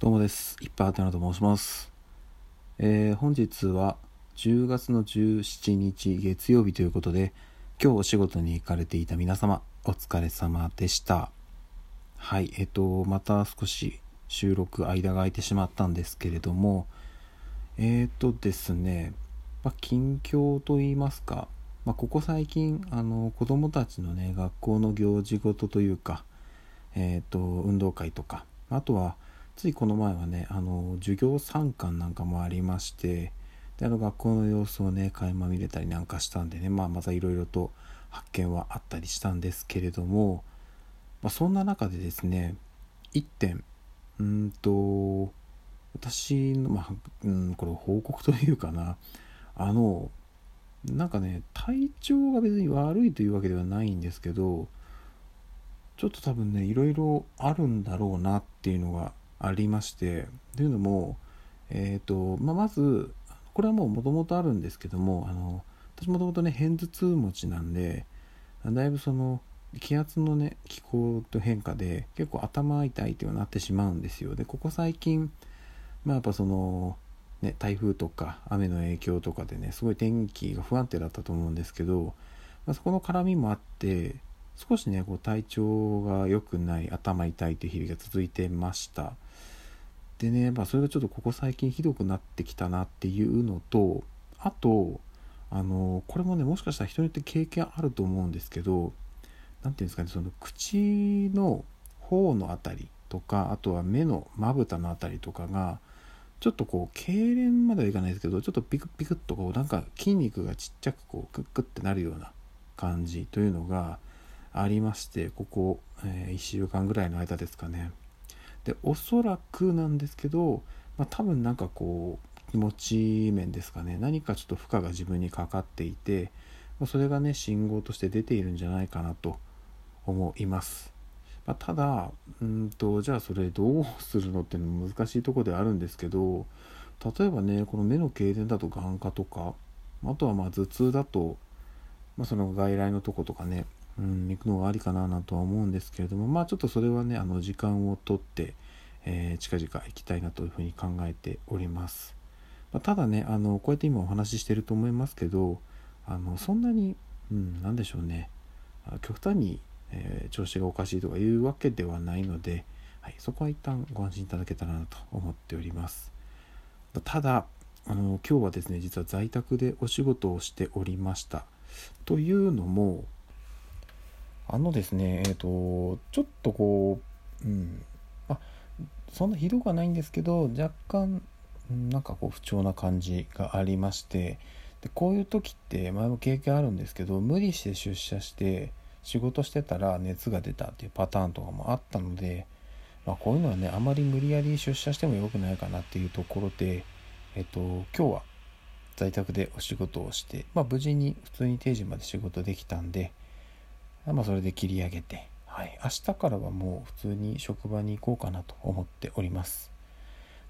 どうもです。いっぱいあてなと申します。えー本日は10月の17日月曜日ということで、今日お仕事に行かれていた皆様、お疲れ様でした。はい、えっ、と、また少し収録間が空いてしまったんですけれども、えっ、とですね、まあ、近況といいますか、まあ、ここ最近、あの、子供たちのね、学校の行事ごとというか、えっ、と、運動会とか、あとは、ついこの前はねあの授業参観なんかもありましてであの学校の様子をね垣間見れたりなんかしたんでね、まあ、またいろいろと発見はあったりしたんですけれども、まあ、そんな中でですね1点うんと私のまあ、うん、これ報告というかなあのなんかね体調が別に悪いというわけではないんですけどちょっと多分ねいろいろあるんだろうなっていうのがありましてというのも、えーとまあ、まずこれはもうもともとあるんですけどもあの私もともとね片頭痛持ちなんでだいぶその気圧のね気候と変化で結構頭痛いっていうのになってしまうんですよ。でここ最近まあやっぱそのね台風とか雨の影響とかでねすごい天気が不安定だったと思うんですけど、まあ、そこの絡みもあって少しねこう体調が良くない頭痛いという日々が続いてました。でね、まあ、それがちょっとここ最近ひどくなってきたなっていうのとあとあのこれもねもしかしたら人によって経験あると思うんですけど何ていうんですかねその口の方のあたりとかあとは目のまぶたのあたりとかがちょっとこう痙攣まではいかないですけどちょっとピクピクっとこうなんか筋肉がちっちゃくこうクックってなるような感じというのがありましてここ、えー1週間ぐらいの間ですかね。でおそらくなんですけど、まあ、多分なんかこう気持ち面ですかね。何かちょっと負荷が自分にかかっていて、ま、それがね信号として出ているんじゃないかなと思います、まあ、ただうんとじゃあそれどうするのっていうのも難しいとこであるんですけど例えばねこの目の痙攣だと眼科とかあとはまあ頭痛だと、まあ、その外来のとことかねうん、行くのがありかななんとは思うんですけれどもまあちょっとそれはねあの時間をとって、えー近々行きたいなというふうに考えております、まあただねあのこうやって今お話ししてると思いますけどあのそんなに、うん、なんでしょうね。極端に、えー調子がおかしいとかいうわけではないので、はい、そこは一旦ご安心いただけたらなと思っております。ただあの今日はですね実は在宅でお仕事をしておりました。というのもあのですねえっ、とちょっとこううんあそんなひどくはないんですけど若干なんかこう不調な感じがありましてでこういう時って前も経験あるんですけど無理して出社して仕事してたら熱が出たっていうパターンとかもあったので、まあ、こういうのはねあまり無理やり出社しても良くないかなっていうところでえっ、と今日は在宅でお仕事をして、まあ、無事に普通に定時まで仕事できたんでまあ、それで切り上げて、はい、明日からはもう普通に職場に行こうかなと思っております。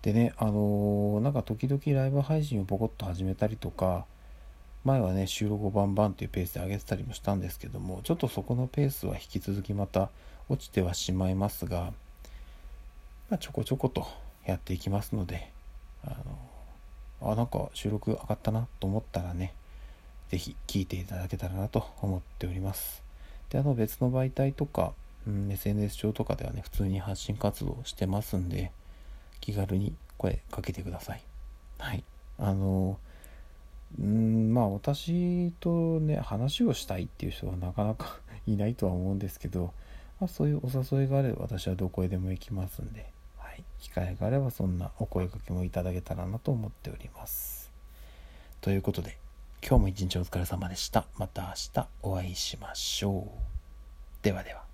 でね、あのーなんか時々ライブ配信をポコッと始めたりとか、前はね、収録をバンバンっていうペースで上げてたりもしたんですけども、ちょっとそこのペースは引き続きまた落ちてはしまいますが、まあ、ちょこちょことやっていきますので、あのあ、なんか収録上がったなと思ったらね、ぜひ聞いていただけたらなと思っております。であの別の媒体とか、うん、SNS 上とかではね普通に発信活動してますんで気軽に声かけてください。はい。あのうんまあ私とね話をしたいっていう人はなかなか いないとは思うんですけど、まあ、そういうお誘いがあれば私はどこへでも行きますんで、はい、機会があればそんなお声かけもいただけたらなと思っております。ということで今日も一日お疲れ様でした。また明日お会いしましょう。ではでは。